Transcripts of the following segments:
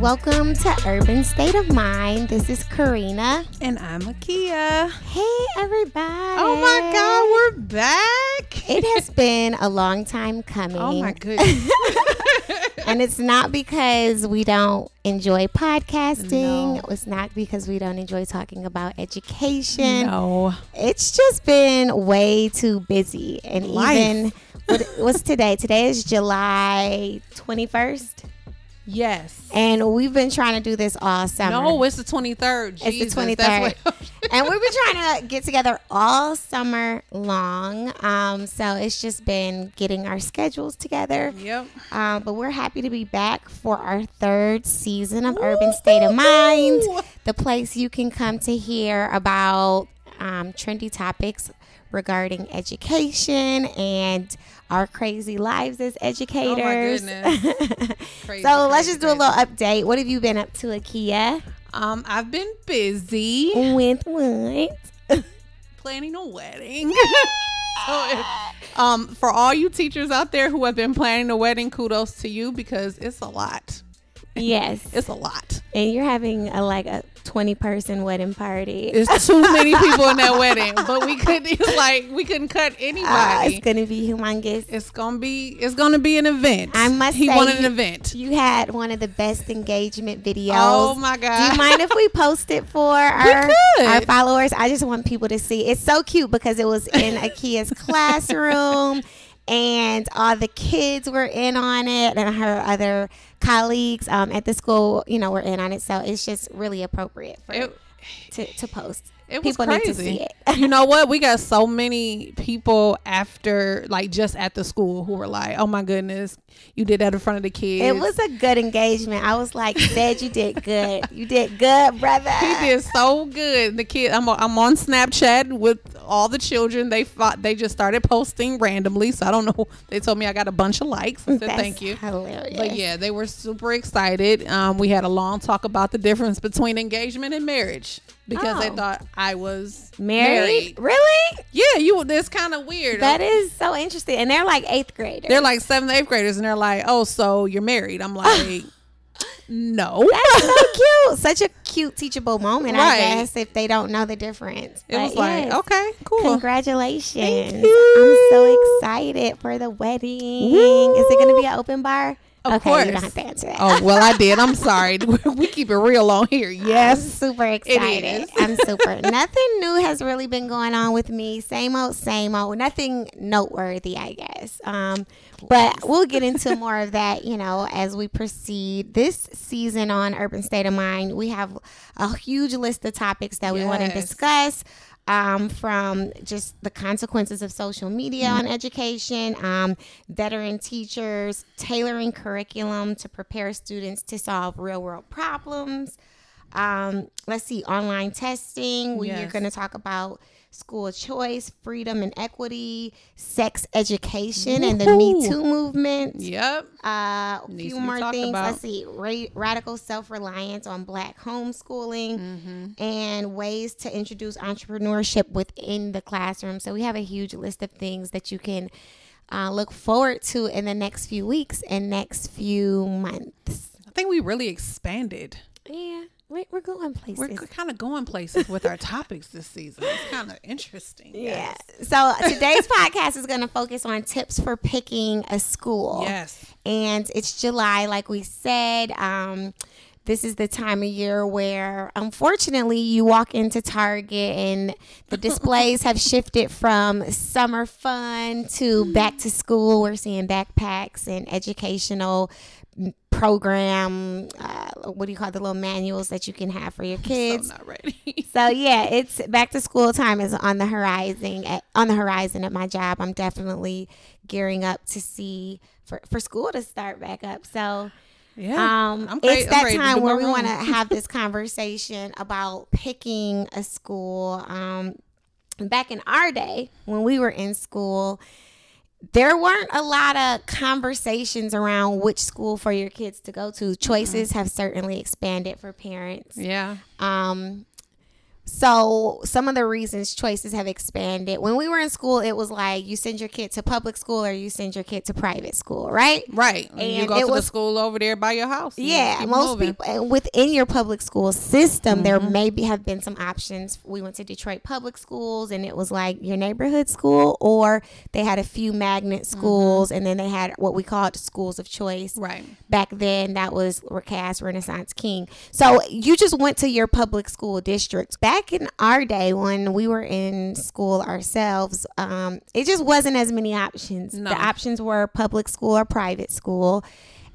Welcome to Urban State of Mind. This is Karina. And I'm Akia. Hey, everybody. Oh my God, we're back. It has been a long time coming. Oh my goodness. and it's not because we don't enjoy podcasting. No. It's not because we don't enjoy talking about education. no. It's just been way too busy. And Life. even what, what's today? Today is July 21st. Yes. And we've been trying to do this all summer. No, it's the 23rd. It's Jesus, the 23rd. and we've been trying to get together all summer long. Um, so it's just been getting our schedules together. yep. Um, but we're happy to be back for our third season of Urban State of Mind, the place you can come to hear about um, trendy topics regarding education and our crazy lives as educators. goodness. Crazy, so let's crazy, just do a little update. What have you been up to, Akia? Um, I've been busy With what? planning a wedding. so if, um, for all you teachers out there who have been planning a wedding, kudos to you because it's a lot. Yes. It's a lot. and you're having a like a 20 person wedding party. It's too many people in that wedding, but we could it's like we couldn't cut Uh, anybody. it's gonna be humongous. It's gonna be it's gonna be an event. I must he say wanted an event. You had one of the best engagement videos. Oh my god! Do you mind if we post it for our, our followers? I just want people to see. It's so cute because it was in Akia's classroom and all the kids were in on it and her other colleagues um, at the school, you know, were in on it. So it's just really appropriate for, It, to, to post. it was people crazy. need to see it. you know what? We got so many people after, like, just at the school who were like, "Oh my goodness, you did that in front of the kids." It was a good engagement. I was like, said you did good. You did good, brother. He did so good. The kid, I'm, I'm on Snapchat with all the children. They fought. They just started posting randomly, so I don't know. They told me I got a bunch of likes. I said That's thank you. Hilarious. But yeah, they were super excited. Um, we had a long talk about the difference between engagement and marriage because they Oh. thought I was Married? Really? Yeah, you. It's kind of weird. That is so interesting. And they're like eighth graders. They're like seventh, eighth graders, and they're like, "Oh, so you're married?" I'm like, "No." That's so cute. Such a cute teachable moment, I Right. guess, if they don't know the difference. It was But like, yes, "Okay, cool." Congratulations. I'm so excited for the wedding. Is it going to be an open bar? Of okay, course. you don't have to answer that. Oh well, I did. I'm sorry. we keep it real on here. I'm Yes. super excited. I'm super. Nothing new has really been going on with me. Same old, same old. Nothing noteworthy, I guess. Um, but we'll get into more of that, you know, as we proceed. This season on Urban State of Mind, we have a huge list of topics that we want to discuss. Um, from just the consequences of social media on education, um, veteran teachers, tailoring curriculum to prepare students to solve real world problems. Um, let's see, online testing. We're Yes. going to talk about school choice, freedom and equity, sex education, and the Me Too movement. Yep. Uh, a few more things. about. Let's see, ra- radical self reliance on black homeschooling Mm-hmm. and ways to introduce entrepreneurship within the classroom. So we have a huge list of things that you can uh, look forward to in the next few weeks and next few months. I think we really expanded. Yeah, we're, we're going places. We're kind of going places with our topics this season. It's kind of interesting. Yeah. So today's podcast is going to focus on tips for picking a school. Yes. And it's July, like we said. Um, this is the time of year where, unfortunately, you walk into Target and the displays have shifted from summer fun to back to school. We're seeing backpacks and educational program. Uh, what do you call the little manuals that you can have for your kids? So not ready. So yeah, it's back to school time is on the horizon. At, on the horizon at my job, I'm definitely gearing up to see for, for school to start back up. So yeah. um, I'm ready- it's that time where we want to have this conversation about picking a school. Um, back in our day when we were in school. There weren't a lot of conversations around which school for your kids to go to. Choices have certainly expanded for parents. Yeah. Um, So some of the reasons choices have expanded. When we were in school, it was like you send your kid to public school or you send your kid to private school, right? Right. And, you go it to the was- school over there by your house. Yeah, most moving. people and within your public school system, there Mm-hmm. maybe have been some options. We went to Detroit public schools, and it was like your neighborhood school, or they had a few magnet schools, and then they had what we called schools of choice. Mm-hmm. Right. Back then, that was Cass Renaissance King. So you just went to your public school district. Back in our day, when we were in school ourselves, um, it just wasn't as many options. No. The options were public school or private school.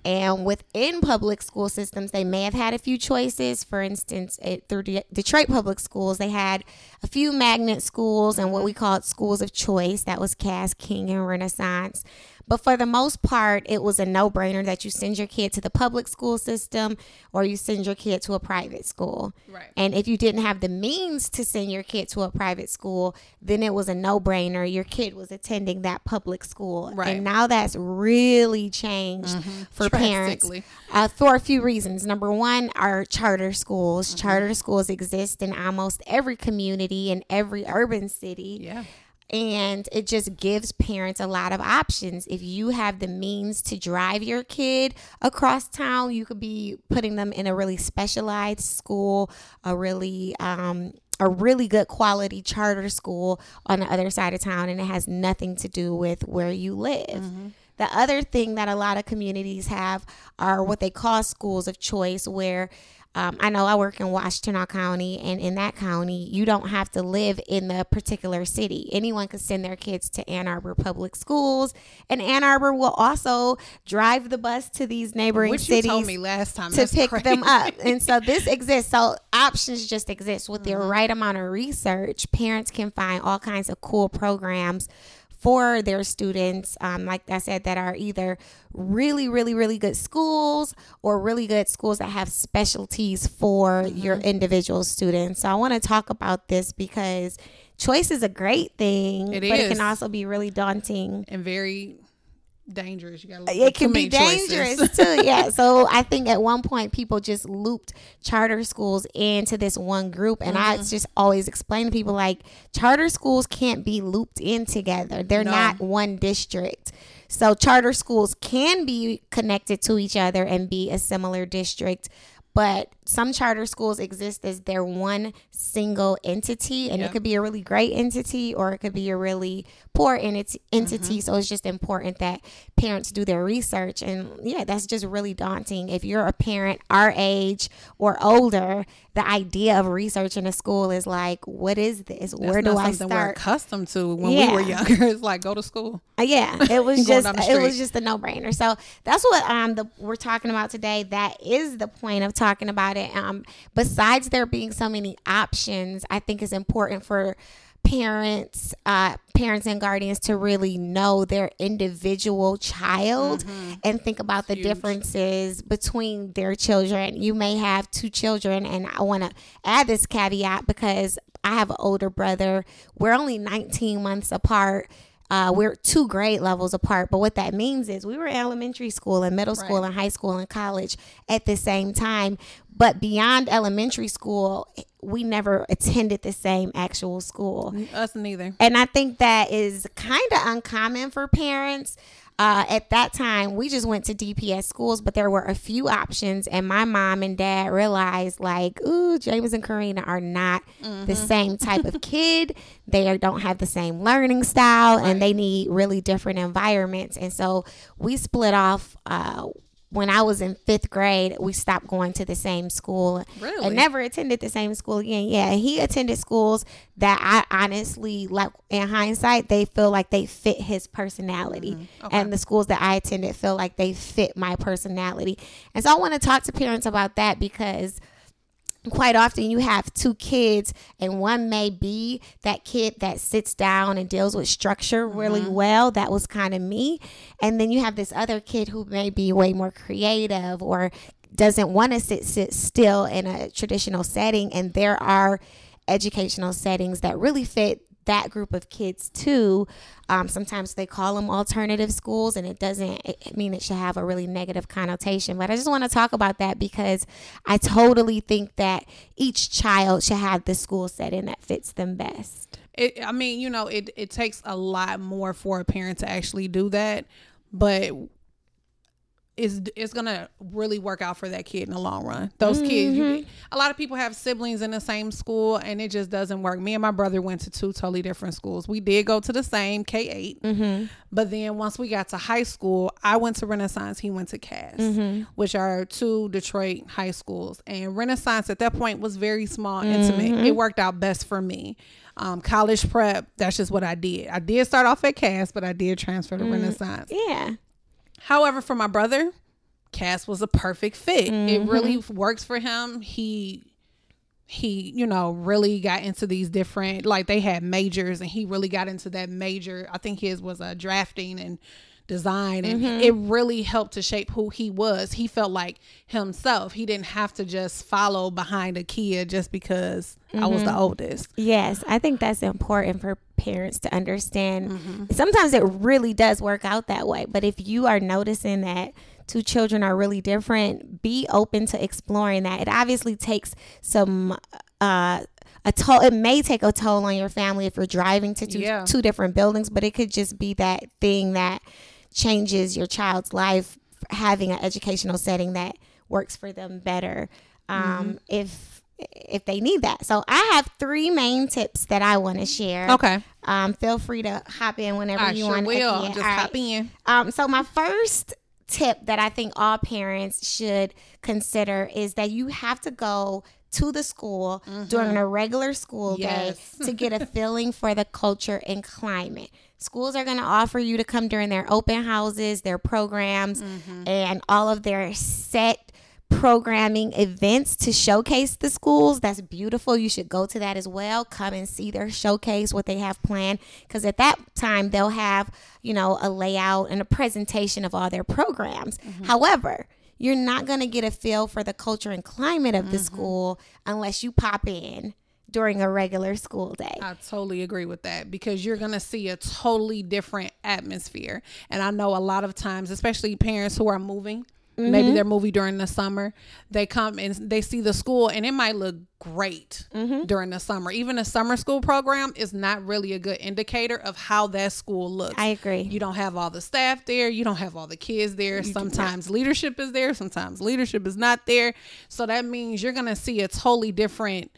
And within public school systems, they may have had a few choices. For instance, through De- Detroit public schools, they had a few magnet schools and what we called schools of choice. That was Cass, King, and Renaissance. But for the most part, it was a no brainer that you send your kid to the public school system or you send your kid to a private school. Right. And if you didn't have the means to send your kid to a private school, then it was a no brainer. Your kid was attending that public school. Right. And now that's really changed for parents uh, for a few reasons. Number one, our charter schools. Charter schools exist in almost every community in every urban city Yeah. And it just gives parents a lot of options. If you have the means to drive your kid across town, you could be putting them in a really specialized school, a really um, a really good quality charter school on the other side of town, and it has nothing to do with where you live. The other thing that a lot of communities have are what they call schools of choice, where um, I know I work in Washtenaw County, and in that county, you don't have to live in the particular city. Anyone can send their kids to Ann Arbor Public Schools, and Ann Arbor will also drive the bus to these neighboring Which you cities told me last time. to pick crazy. them up. And so this exists. So options just exist with Mm-hmm. the right amount of research. Parents can find all kinds of cool programs for their students, um, like I said, that are either really, really, really good schools or really good schools that have specialties for your Mm-hmm. individual students. So I want to talk about this because choice is a great thing, It but it can also be really daunting and very dangerous. You got it can be many choices. dangerous too. Yeah. So I think at one point people just looped charter schools into this one group, and I Mm-hmm. just always explain to people like charter schools can't be looped in together. They're No. not one district. So charter schools can be connected to each other and be a similar district. But some charter schools exist as their one single entity, and it could be a really great entity or it could be a really poor entity. entity. Mm-hmm. So it's just important that parents do their research. And yeah, that's just really daunting. If you're a parent our age or older, the idea of researching a school is like, what is this? That's Where do I something we're accustomed to when Yeah. we were younger. It's like go to school. Uh, yeah, it was just it was just a no brainer. So that's what um the we're talking about today. That is the point of talking about it. Um, besides there being so many options, I think it's important for parents, uh, parents and guardians to really know their individual child and think about the Huge. differences between their children. You may have two children, and I want to add this caveat because I have an older brother. We're only 19 months apart. Uh, we're two grade levels apart, but what that means is we were in elementary school and middle school Right. and high school and college at the same time. But beyond elementary school, we never attended the same actual school. Us neither. And I think that is kind of uncommon for parents. Uh, at that time, we just went to DPS schools, but there were a few options. And my mom and dad realized, like, ooh, James and Karina are not the same type of kid. They are, don't have the same learning style, and they need really different environments. And so we split off. Uh, when I was in fifth grade, we stopped going to the same school Really? and never attended the same school again. Yeah, he attended schools that I honestly like. In hindsight, they feel like they fit his personality, Mm-hmm. Okay. and the schools that I attended feel like they fit my personality. And so I want to talk to parents about that because quite often you have two kids and one may be that kid that sits down and deals with structure really Mm-hmm. well that was kind of me and then you have this other kid who may be way more creative or doesn't want to sit sit still in a traditional setting and there are educational settings that really fit that group of kids too. Um, sometimes they call them alternative schools, and it doesn't mean it should have a really negative connotation. But I just want to talk about that because I totally think that each child should have the school setting that fits them best. It, I mean, you know, it it takes a lot more for a parent to actually do that, but is it's gonna really work out for that kid in the long run. Those mm-hmm. kids, you, a lot of people have siblings in the same school, and it just doesn't work. Me and my brother went to two totally different schools. We did go to the same K 8 mm-hmm. but then once we got to high school, I went to Renaissance. He went to Cass, mm-hmm. which are two Detroit high schools. And Renaissance at that point was very small, intimate. Mm-hmm. It worked out best for me. Um, college prep, that's just what I did. I did start off at Cass, but I did transfer to mm, Renaissance. Yeah. However, for my brother, Cass was a perfect fit. Mm-hmm. It really works for him. He he, you know, really got into these different like they had majors and he really got into that major. I think his was a uh, drafting and design and mm-hmm. it really helped to shape who he was. He felt like himself. He didn't have to just follow behind a kid just because mm-hmm. I was the mm-hmm. oldest. Yes, I think that's important for parents to understand. Mm-hmm. Sometimes it really does work out that way, but if you are noticing that two children are really different, be open to exploring that. It obviously takes some uh a toll it may take a toll on your family if you're driving to two, yeah. two different buildings, but it could just be that thing that changes your child's life having an educational setting that works for them better um, mm-hmm. if if they need that. So I have three main tips that I want to share. Okay. Um, feel free to hop in whenever I you sure want. Will. Just right. hop in. Um, so my first tip that I think all parents should consider is that you have to go to the school mm-hmm. during a regular school yes. day to get a feeling for the culture and climate. Schools are going to offer you to come during their open houses, their programs, mm-hmm. and all of their set programming events to showcase the schools. That's beautiful. You should go to that as well. Come and see their showcase, what they have planned. Because at that time, they'll have, you know, a layout and a presentation of all their programs. Mm-hmm. However, you're not going to get a feel for the culture and climate of the mm-hmm. school unless you pop in during a regular school day. I totally agree with that because you're going to see a totally different atmosphere. And I know a lot of times, especially parents who are moving, Mm-hmm. Maybe they're moving during the summer. They come and they see the school, and it might look great mm-hmm. during the summer. Even a summer school program is not really a good indicator of how that school looks. I agree. You don't have all the staff there. You don't have all the kids there. You sometimes leadership is there. Sometimes leadership is not there. So that means you're gonna see a totally different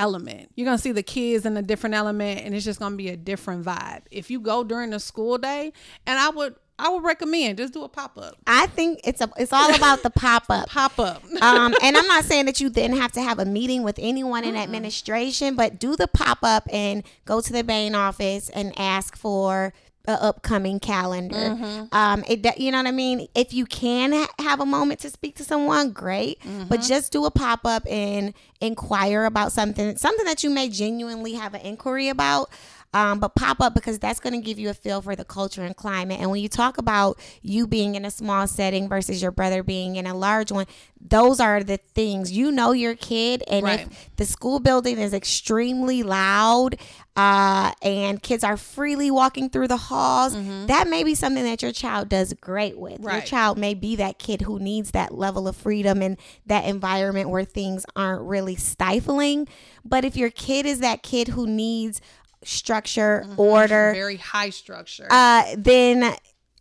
element. You're gonna see the kids in a different element, and it's just gonna be a different vibe. If you go during the school day, and I would I would recommend just do a pop up. I think it's a it's all about the pop up. pop up. um, and I'm not saying that you then have to have a meeting with anyone in mm administration, but do the pop up and go to the main office and ask for upcoming calendar. Mm-hmm. Um, it you know what I mean. If you can ha- have a moment to speak to someone, great. Mm-hmm. But just do a pop up and inquire about something, something that you may genuinely have an inquiry about um, but pop up because that's going to give you a feel for the culture and climate. And when you talk about you being in a small setting versus your brother being in a large one, those are the things you know your kid. And right. if the school building is extremely loud, uh, and kids are freely walking through the halls, mm-hmm. that may be something that your child does great with. Right. Your child may be that kid who needs that level of freedom and that environment where things aren't really stifling. But if your kid is that kid who needs structure, mm-hmm. order, very high structure, uh, then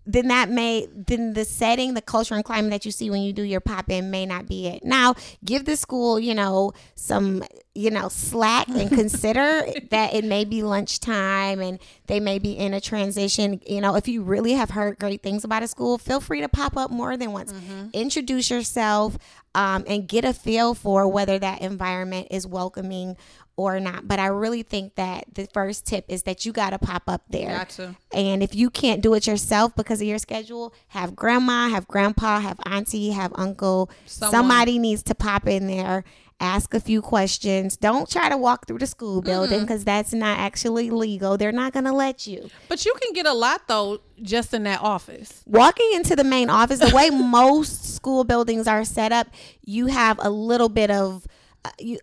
then that may then the setting, the culture and climate that you see when you do your pop in may not be it. Now, give the school, you know, some you know slack and consider that it may be lunchtime and they may be in a transition. You know, if you really have heard great things about a school, feel free to pop up more than once. Mm-hmm. Introduce yourself um, and get a feel for whether that environment is welcoming or not. But I really think that the first tip is that you got to pop up there. Gotcha. And if you can't do it yourself because of your schedule, have grandma, have grandpa, have auntie, have uncle. Someone. Somebody needs to pop in there. Ask a few questions. Don't try to walk through the school building because mm-hmm. that's not actually legal. They're not going to let you. But you can get a lot though just in that office. Walking into the main office, the way most school buildings are set up, you have a little bit of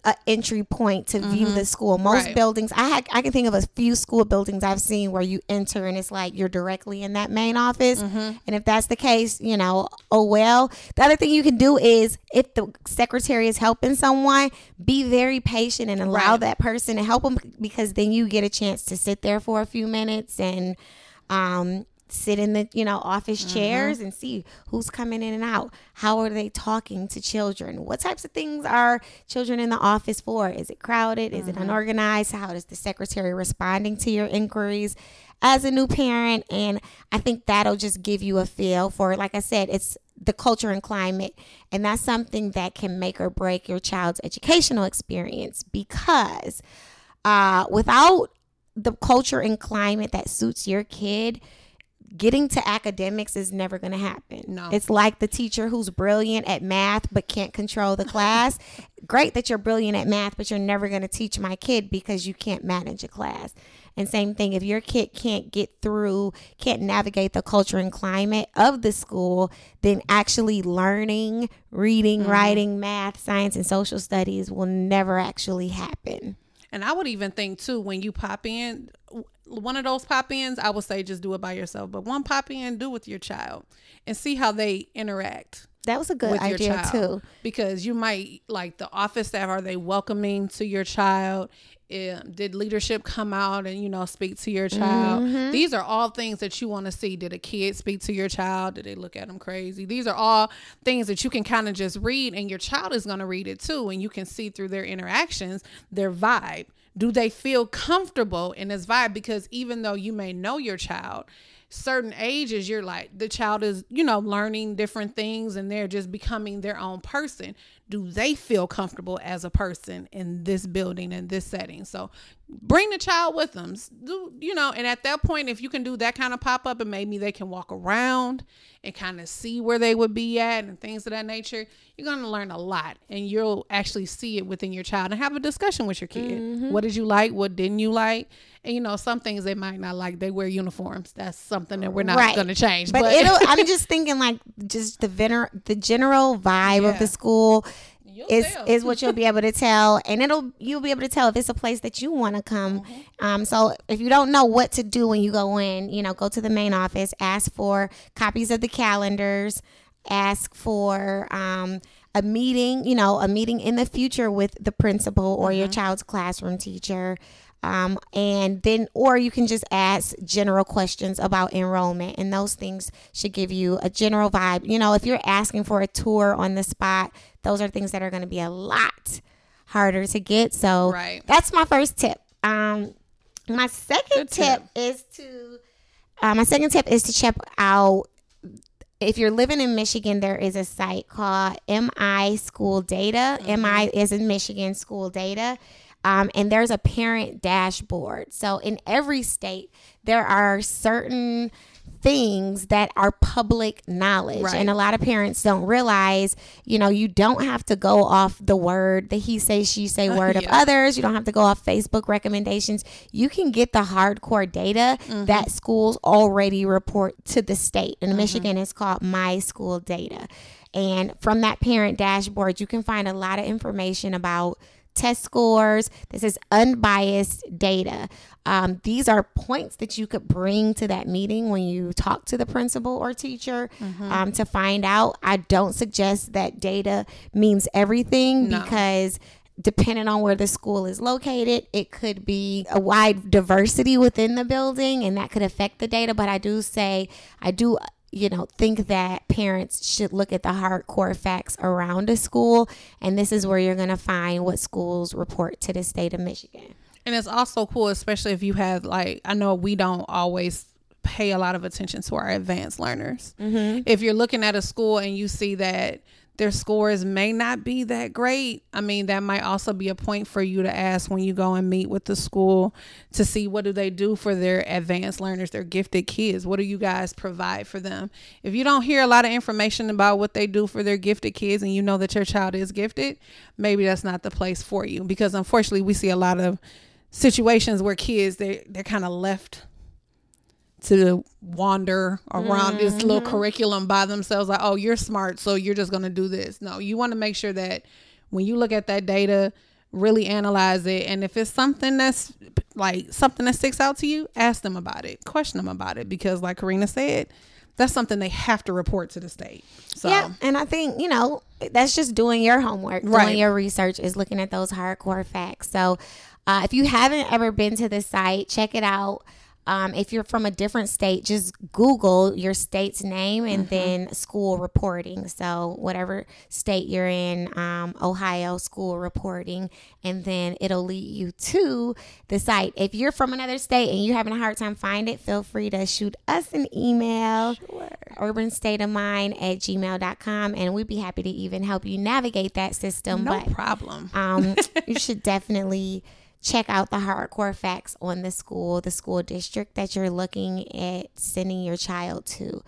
a, entry point to view the school. Most Right. buildings, I had, I can think of a few school buildings I've seen where you enter and it's like you're directly in that main office. And if that's the case, you know, oh well. The other thing you can do is if the secretary is helping someone, be very patient and allow Right. that person to help them because then you get a chance to sit there for a few minutes and um sit in the you know office chairs and see who's coming in and out. How are they talking to children? What types of things are children in the office for? Is it crowded? Is it unorganized? How is the secretary responding to your inquiries? As a new parent and i think that'll just give you a feel for like i said it's the culture and climate and that's something that can make or break your child's educational experience because uh, without the culture and climate that suits your kid, getting to academics is never going to happen. No. It's like the teacher who's brilliant at math but can't control the class. Great that you're brilliant at math, but you're never going to teach my kid because you can't manage a class. And same thing, if your kid can't get through, can't navigate the culture and climate of the school, then actually learning, reading, mm-hmm. writing, math, science, and social studies will never actually happen. And I would even think too when you pop in, one of those pop ins, I would say just do it by yourself. But one pop in, do with your child and see how they interact That was a good idea child. too. Because you might like the office staff. Are they welcoming to your child? Um, did leadership come out and you know speak to your child? Mm-hmm. These are all things that you want to see. Did a kid speak to your child? Did they look at them crazy? These are all things that you can kind of just read, and your child is going to read it too, and you can see through their interactions their vibe. Do they feel comfortable in this vibe? Because even though you may know your child, certain ages you're like the child is you know learning different things and they're just becoming their own person do they feel comfortable as a person in this building in this setting? So bring the child with them. Do you know and at that point if you can do that kind of pop-up and maybe they can walk around and kind of see where they would be at and things of that nature you're going to learn a lot and you'll actually see it within your child and have a discussion with your kid. Mm-hmm. What did you like? What didn't you like? And you know some things they might not like. They wear uniforms. That's something that we're not Right. going to change But, it'll I'm just thinking like just the vener- the general vibe of the school You'll is tell. is what you'll be able to tell and it'll you'll be able to tell if it's a place that you want to come Mm-hmm. um so if you don't know what to do when you go in you know go to the main office ask for copies of the calendars ask for um a meeting you know a meeting in the future with the principal or Mm-hmm. your child's classroom teacher um, and then or you can just ask general questions about enrollment and those things should give you a general vibe you know if you're asking for a tour on the spot those are things that are going to be a lot harder to get so Right. that's my first tip um, my second tip. tip is to uh, my second tip is to check out if you're living in Michigan, there is a site called MI School Data. MI is in Michigan School Data. Um, and there's a parent dashboard. So in every state, there are certain things that are public knowledge. Right. And a lot of parents don't realize, you know, you don't have to go off the word, the he say, she say word of Yeah. others. You don't have to go off Facebook recommendations. You can get the hardcore data mm-hmm. that schools already report to the state. In mm-hmm. Michigan, it's called MI School Data. And from that parent dashboard, you can find a lot of information about test scores. This is unbiased data. Um, these are points that you could bring to that meeting when you talk to the principal or teacher um, to find out. I don't suggest that data means everything No. because depending on where the school is located, it could be a wide diversity within the building and that could affect the data. But I do say, I do, you know, think that parents should look at the hardcore facts around a school. And this is where you're going to find what schools report to the state of Michigan. And it's also cool, especially if you have like I know we don't always pay a lot of attention to our advanced learners. Mm-hmm. If you're looking at a school and you see that their scores may not be that great, I mean that might also be a point for you to ask when you go and meet with the school to see what do they do for their advanced learners, their gifted kids. What do you guys provide for them? If you don't hear a lot of information about what they do for their gifted kids and you know that your child is gifted, maybe that's not the place for you because unfortunately we see a lot of situations where kids they they're kind of left to wander around this little curriculum by themselves like oh you're smart so you're just going to do this no you want to make sure that when you look at that data, really analyze it. And if it's something that's like something that sticks out to you, ask them about it, question them about it. Because, like Karina said, that's something they have to report to the state. So, Yeah, and I think you know that's just doing your homework, Right. doing your research, is looking at those hardcore facts. So, uh, if you haven't ever been to the site, check it out. Um, if you're from a different state, just Google your state's name and then school reporting. So, whatever state you're in, um, Ohio school reporting, and then it'll lead you to the site. If you're from another state and you're having a hard time finding it, feel free to shoot us an email urban state of mind at gmail.com and we'd be happy to even help you navigate that system no but problem. um, you should definitely check out the hardcore facts on the school the school district that you're looking at sending your child to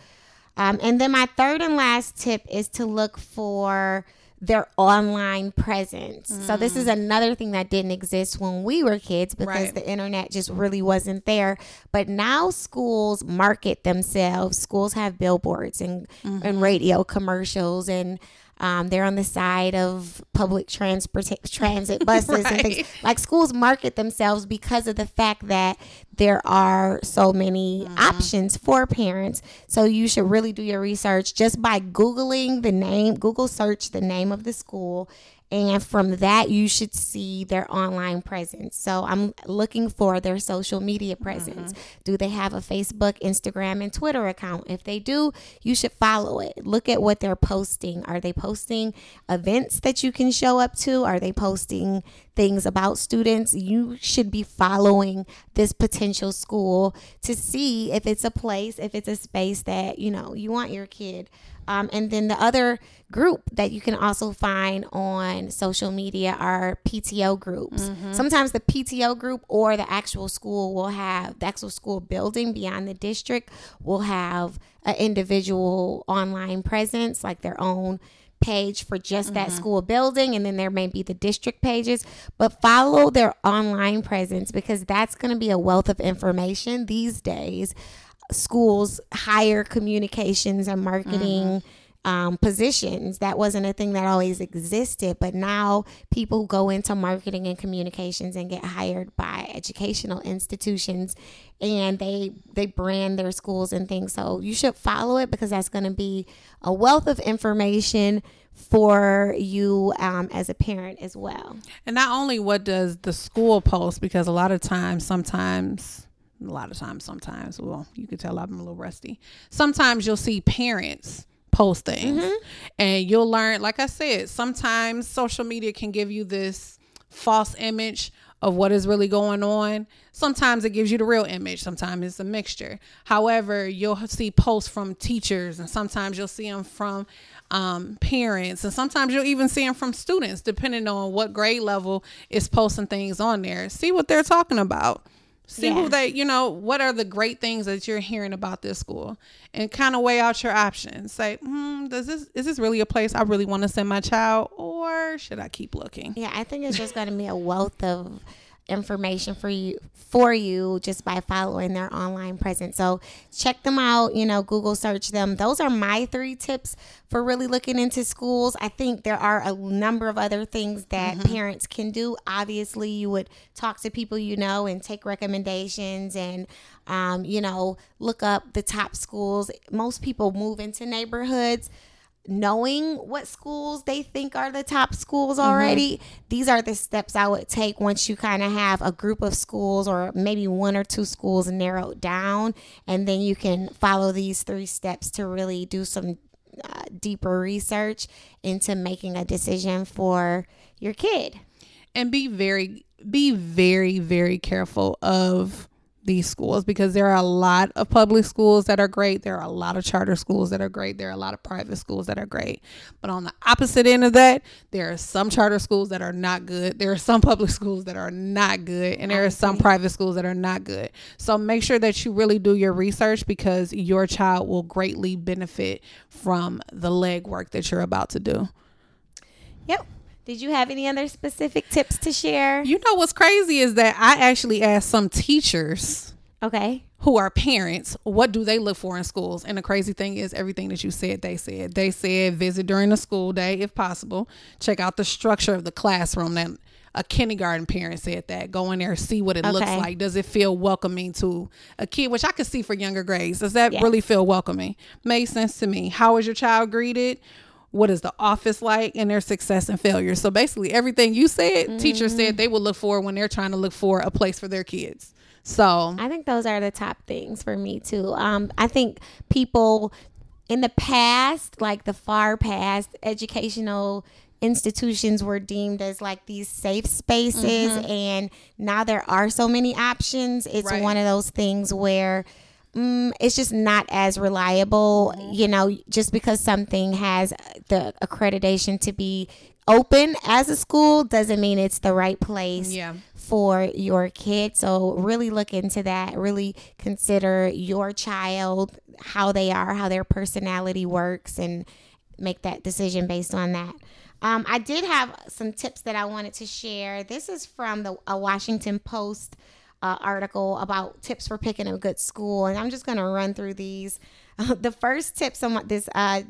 um, and then my third and last tip is to look for their online presence. So this is another thing that didn't exist when we were kids because Right. the internet just really wasn't there. But now schools market themselves. Schools have billboards and and radio commercials and um, they're on the side of public transport transit buses and things. Like schools market themselves because of the fact that there are so many options for parents. So you should really do your research just by Googling the name, Google search the name of the school. And from that, you should see their online presence. So I'm looking for their social media presence. Mm-hmm. Do they have a Facebook, Instagram, and Twitter account? If they do, you should follow it. Look at what they're posting. Are they posting events that you can show up to? Are they posting things about students? You should be following this potential school to see if it's a place, if it's a space that, you know, you want your kid. Um, and then the other group that you can also find on social media are PTO groups. Sometimes the PTO group or the actual school will have the actual school building beyond the district will have an individual online presence, like their own page for just that school building. And then there may be the district pages but follow their online presence because that's going to be a wealth of information these days schools hire communications and marketing um, positions. That wasn't a thing that always existed, but now people go into marketing and communications and get hired by educational institutions, and they they brand their schools and things. So you should follow it because that's going to be a wealth of information for you um, as a parent as well. And not only what does the school post, because a lot of times, sometimes, a lot of times, sometimes, well, you can tell I'm a little rusty. Sometimes you'll see parents post things and you'll learn, like I said, sometimes social media can give you this false image of what is really going on. Sometimes it gives you the real image, sometimes it's a mixture. However, you'll see posts from teachers, and sometimes you'll see them from um, parents, and sometimes you'll even see them from students, depending on what grade level is posting things on there. See what they're talking about. See Yeah. who they, you know, what are the great things that you're hearing about this school, and kind of weigh out your options. Say, hmm, does this is this really a place I really want to send my child, or should I keep looking? Yeah, I think it's just going to be a wealth of information for you for you just by following their online presence. So check them out, you know, Google search them. Those are my three tips for really looking into schools. I think there are a number of other things that parents can do. Obviously, you would talk to people you know and take recommendations and um, you know, look up the top schools. Most people move into neighborhoods knowing what schools they think are the top schools already, these are the steps I would take once you kind of have a group of schools or maybe one or two schools narrowed down. And then you can follow these three steps to really do some uh, deeper research into making a decision for your kid. and be very be very very careful of these schools because there are a lot of public schools that are great. There are a lot of charter schools that are great. There are a lot of private schools that are great. But on the opposite end of that there are some charter schools that are not good. There are some public schools that are not good and there are some private schools that are not good. So make sure that you really do your research because your child will greatly benefit from the legwork that you're about to do. Yep. Did you have any other specific tips to share? You know what's crazy is that I actually asked some teachers Okay. who are parents, what do they look for in schools? And the crazy thing is, everything that you said, they said. They said visit during the school day if possible. Check out the structure of the classroom. That a kindergarten parent said that. Go in there, see what it okay. looks like. Does it feel welcoming to a kid? Which I could see for younger grades. Does that yes. really feel welcoming? Made sense to me. How was your child greeted? What is the office like and their success and failure? So basically, everything you said, mm-hmm. teachers said they will look for when they're trying to look for a place for their kids. So I think those are the top things for me too. Um, I think people in the past, like the far past, educational institutions were deemed as like these safe spaces mm-hmm. and now there are so many options it's right. one of those things where mm, it's just not as reliable you know just because something has the accreditation to be open as a school doesn't mean it's the right place yeah. for your kid. So really look into that. Really consider your child, how they are, how their personality works, and make that decision based on that. Um, I did have some tips that I wanted to share. This is from the a Washington Post uh, article about tips for picking a good school, and I'm just going to run through these. The first tip someone this uh,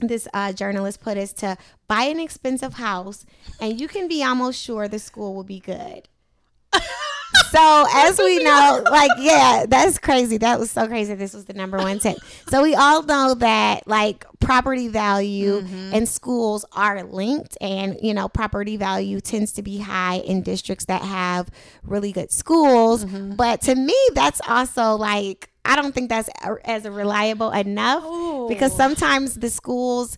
this uh, journalist put is to buy an expensive house and you can be almost sure the school will be good. So as we know, like yeah, that's crazy. That was so crazy. This was the number one tip. So we all know that like property value mm-hmm. and schools are linked, and you know property value tends to be high in districts that have really good schools. Mm-hmm. But to me, that's also like I don't think that's as reliable enough Ooh. because sometimes the schools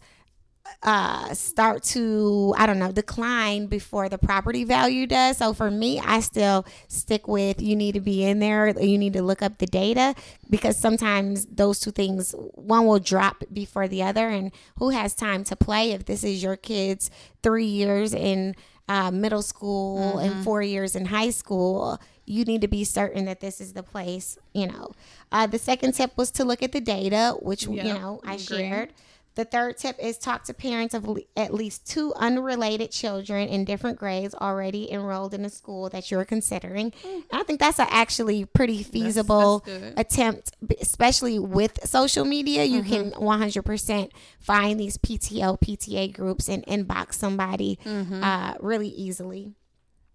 uh start to i don't know decline before the property value does. So for me i still stick with you need to be in there you need to look up the data because sometimes those two things one will drop before the other. And who has time to play if this is your kids three years in uh, middle school mm-hmm. and four years in high school? You need to be certain that this is the place you know. Uh, the second tip was to look at the data which yep, you know i shared the third tip is talk to parents of at least two unrelated children in different grades already enrolled in a school that you're considering. Mm. I think that's a actually pretty feasible that's, that's attempt, especially with social media. You mm-hmm. can 100% find these PTO, PTA groups and inbox somebody mm-hmm. uh, really easily.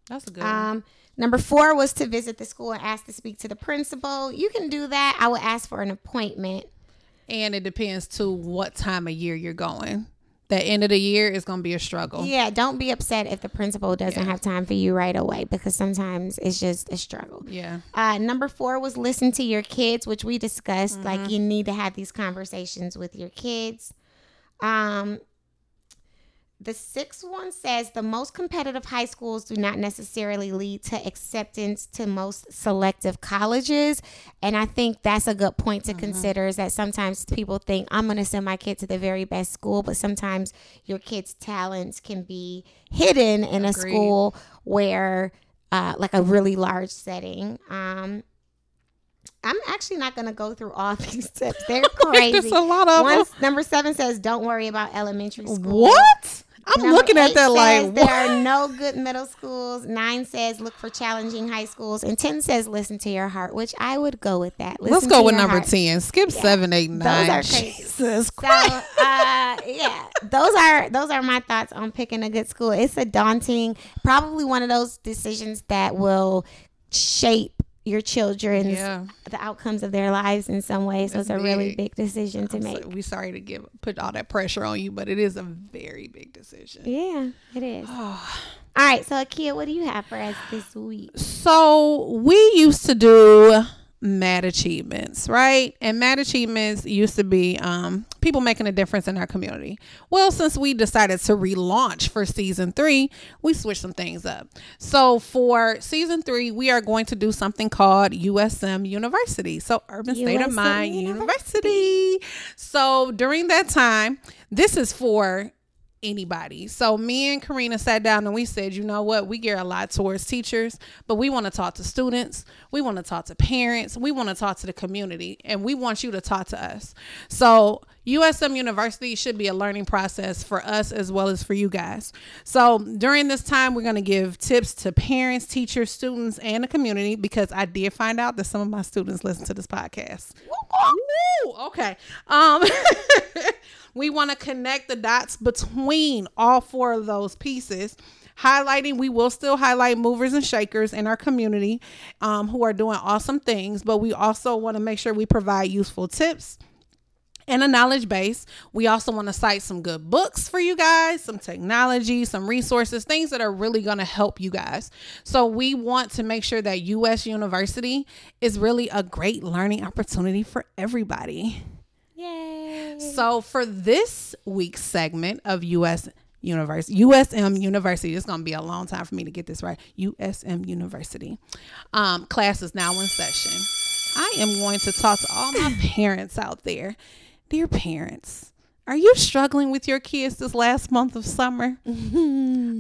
That's a good um, Number four was to visit the school and ask to speak to the principal. You can do that. I would ask for an appointment and it depends to what time of year you're going. The end of the year is going to be a struggle. Yeah, don't be upset if the principal doesn't yeah. have time for you right away because sometimes it's just a struggle. Yeah. Uh, number four was listen to your kids, which we discussed. Mm-hmm. Like you need to have these conversations with your kids. Um, the sixth one says the most competitive high schools do not necessarily lead to acceptance to most selective colleges. And I think that's a good point to mm-hmm. consider is that sometimes people think, I'm going to send my kid to the very best school, but sometimes your kid's talents can be hidden in Agreed. a school where, uh, like a really large setting. Um, I'm actually not going to go through all these tips. They're crazy. There's a lot of One, Number seven says, "Don't worry about elementary school." What? I'm Number looking at that like there are no good middle schools. Nine says look for challenging high schools, and ten says listen to your heart, which I would go with that. Listen Let's go with number heart. ten. Skip yeah. seven, eight, nine. Those are crazy. Jesus Christ. So, uh, yeah, those are those are my thoughts on picking a good school. It's a daunting, probably one of those decisions that will shape your children's yeah. the outcomes of their lives in some ways. So it's a big. really big decision to I'm make. So, we sorry to give put all that pressure on you, but it is a very big decision. Yeah, it is. all right, so Akia, what do you have for us this week? So we used to do mad achievements, right? And mad achievements used to be um, people making a difference in our community. Well, since we decided to relaunch for season three, we switched some things up. So for season three, we are going to do something called USM University. So Urban USM State of Mind University. University. So during that time, this is for anybody. So me and Karina sat down and we said, you know what, we gear a lot towards teachers, but we want to talk to students, we want to talk to parents, we want to talk to the community, and we want you to talk to us. So USM University should be a learning process for us as well as for you guys. So during this time, we're going to give tips to parents, teachers, students, and the community because I did find out that some of my students listen to this podcast. Woo, okay. Um, we want to connect the dots between all four of those pieces highlighting we will still highlight movers and shakers in our community um, who are doing awesome things but we also want to make sure we provide useful tips and a knowledge base. We also want to cite some good books for you guys, some technology, some resources, things that are really going to help you guys. So, we want to make sure that US University is really a great learning opportunity for everybody. Yay. So, for this week's segment of US University, USM University, it's going to be a long time for me to get this right. USM University. Um, class is now in session. I am going to talk to all my parents out there Dear parents, are you struggling with your kids this last month of summer?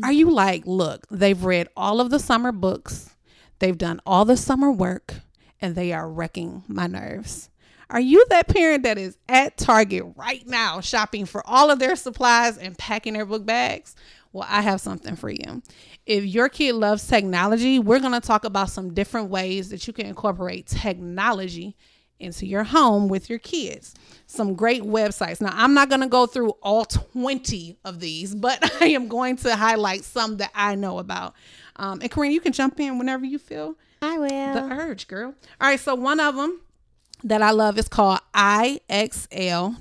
Are you like, look, they've read all of the summer books, they've done all the summer work, and they are wrecking my nerves? Are you that parent that is at Target right now shopping for all of their supplies and packing their book bags? Well, I have something for you. If your kid loves technology, we're going to talk about some different ways that you can incorporate technology into your home with your kids. Some great websites. Now, I'm not going to go through all 20 of these, but I am going to highlight some that I know about. Um, and Corinne, you can jump in whenever you feel I will. the urge, girl. All right, so one of them that I love is called IXL.com.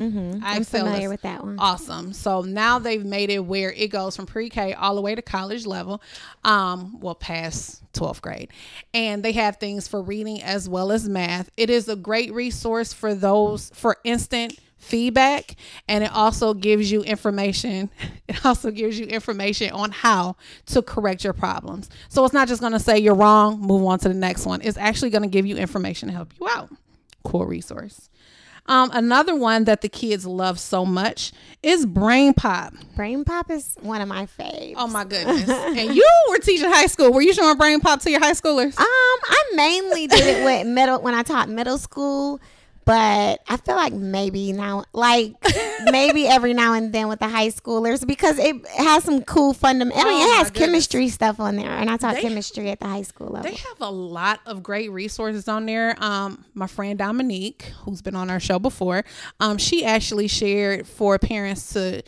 Mm-hmm. I'm familiar with that one. Awesome. So now they've made it where it goes from pre-K all the way to college level, um, well, past 12th grade. And they have things for reading as well as math. It is a great resource for those for instant feedback and it also gives you information it also gives you information on how to correct your problems. So it's not just going to say you're wrong move on to the next one. It's actually going to give you information to help you out. Cool resource. Um, another one that the kids love so much is brain pop. Brain Pop is one of my faves. oh my goodness. And you were teaching high school. Were you showing brain pop to your high schoolers? Um, I mainly did it with middle when I taught middle school, but I feel like maybe now, like maybe every now and then with the high schoolers because it has some cool fundamental. I mean, Oh, it my has goodness. chemistry stuff on there, and I taught They- chemistry at the high school level. They have a lot of great resources on there. Um, my friend Dominique, who's been on our show before, um, she actually shared for parents to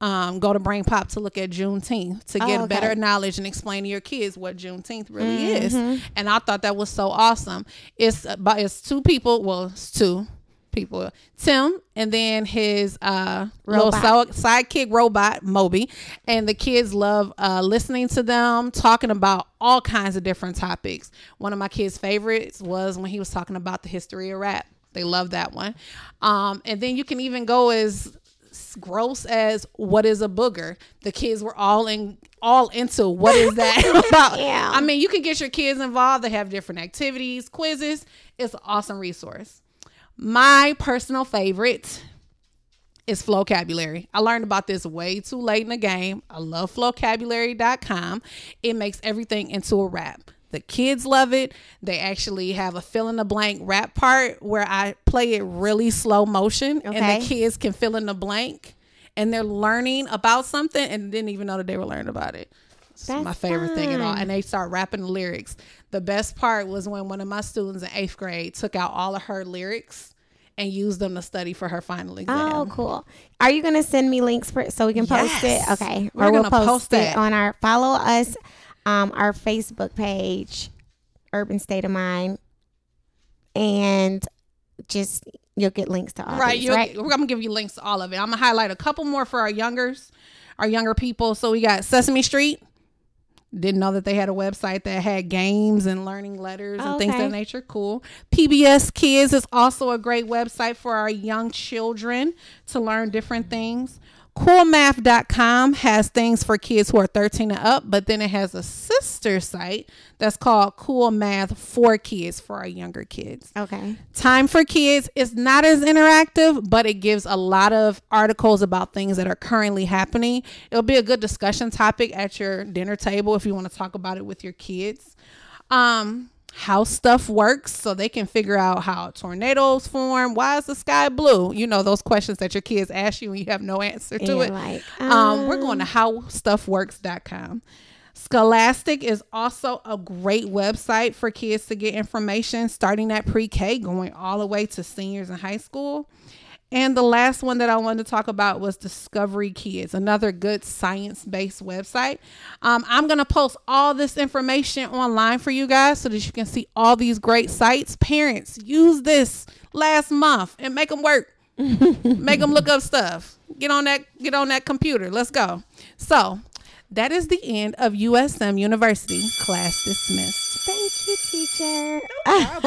um, go to Brain Pop to look at Juneteenth to get Oh, okay. better knowledge and explain to your kids what Juneteenth really is. And I thought that was so awesome. It's about it's two people. Well, it's two people. Tim and then his uh little sidekick robot Moby, and the kids love uh, listening to them talking about all kinds of different topics. One of my kids' favorites was when he was talking about the history of rap. They love that one. Um, and then you can even go as gross as what is a booger. The kids were all in all into what is that about. Yeah. I mean, you can get your kids involved. They have different activities, quizzes. It's an awesome resource. My personal favorite is Flocabulary. I learned about this way too late in the game. I love flocabulary.com. It makes everything into a rap. The kids love it. They actually have a fill in the blank rap part where I play it really slow motion and the kids can fill in the blank and they're learning about something and didn't even know that they were learning about it. It's my favorite thing at all. And they start rapping the lyrics. The best part was when one of my students in eighth grade took out all of her lyrics and used them to study for her final oh, exam. Oh, cool. Are you gonna send me links for so we can post Yes. it? Okay, We're or we'll post, post it on our follow us, um, our Facebook page, Urban State of Mind, and just you'll get links to all right, these, right? We're gonna give you links to all of it. I'm gonna highlight a couple more for our youngers, our younger people. So we got Sesame Street. Didn't know that they had a website that had games and learning letters and things of that nature. Cool. PBS Kids is also a great website for our young children to learn different things. Coolmath.com has things for kids who are 13 and up, but then it has a sister site that's called Cool Math for Kids for our younger kids. Okay. Time for Kids is not as interactive, but it gives a lot of articles about things that are currently happening. It'll be a good discussion topic at your dinner table if you want to talk about it with your kids. Um, how stuff works so they can figure out how tornadoes form. Why is the sky blue? You know, those questions that your kids ask you and you have no answer to it. Like, Um, we're going to howstuffworks.com. Scholastic is also a great website for kids to get information starting at pre K, going all the way to seniors in high school. And the last one that I wanted to talk about was Discovery Kids, another good science based website. Um, I'm going to post all this information online for you guys so that you can see all these great sites. Parents, use this last month and make them work. make them look up stuff. Get on that get on that computer. Let's go. So, that is the end of USM University class dismissed. Thank you, teacher. all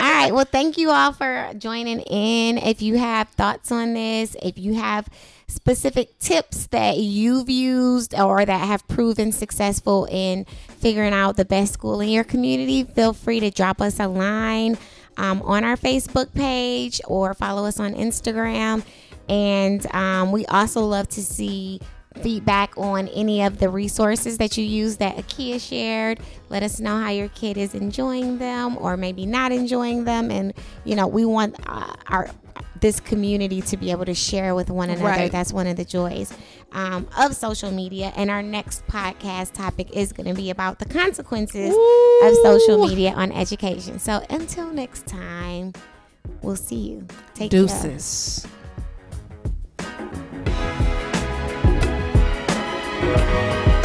right. Well, thank you all for joining in. If you have thoughts on this, if you have specific tips that you've used or that have proven successful in figuring out the best school in your community, feel free to drop us a line um, on our Facebook page or follow us on Instagram. And um, we also love to see feedback on any of the resources that you use that Akia shared. Let us know how your kid is enjoying them or maybe not enjoying them. And, you know, we want uh, our this community to be able to share with one another. Right. That's one of the joys um, of social media. And our next podcast topic is going to be about the consequences of social media on education. So until next time, we'll see you. Take care. Deuces. Thank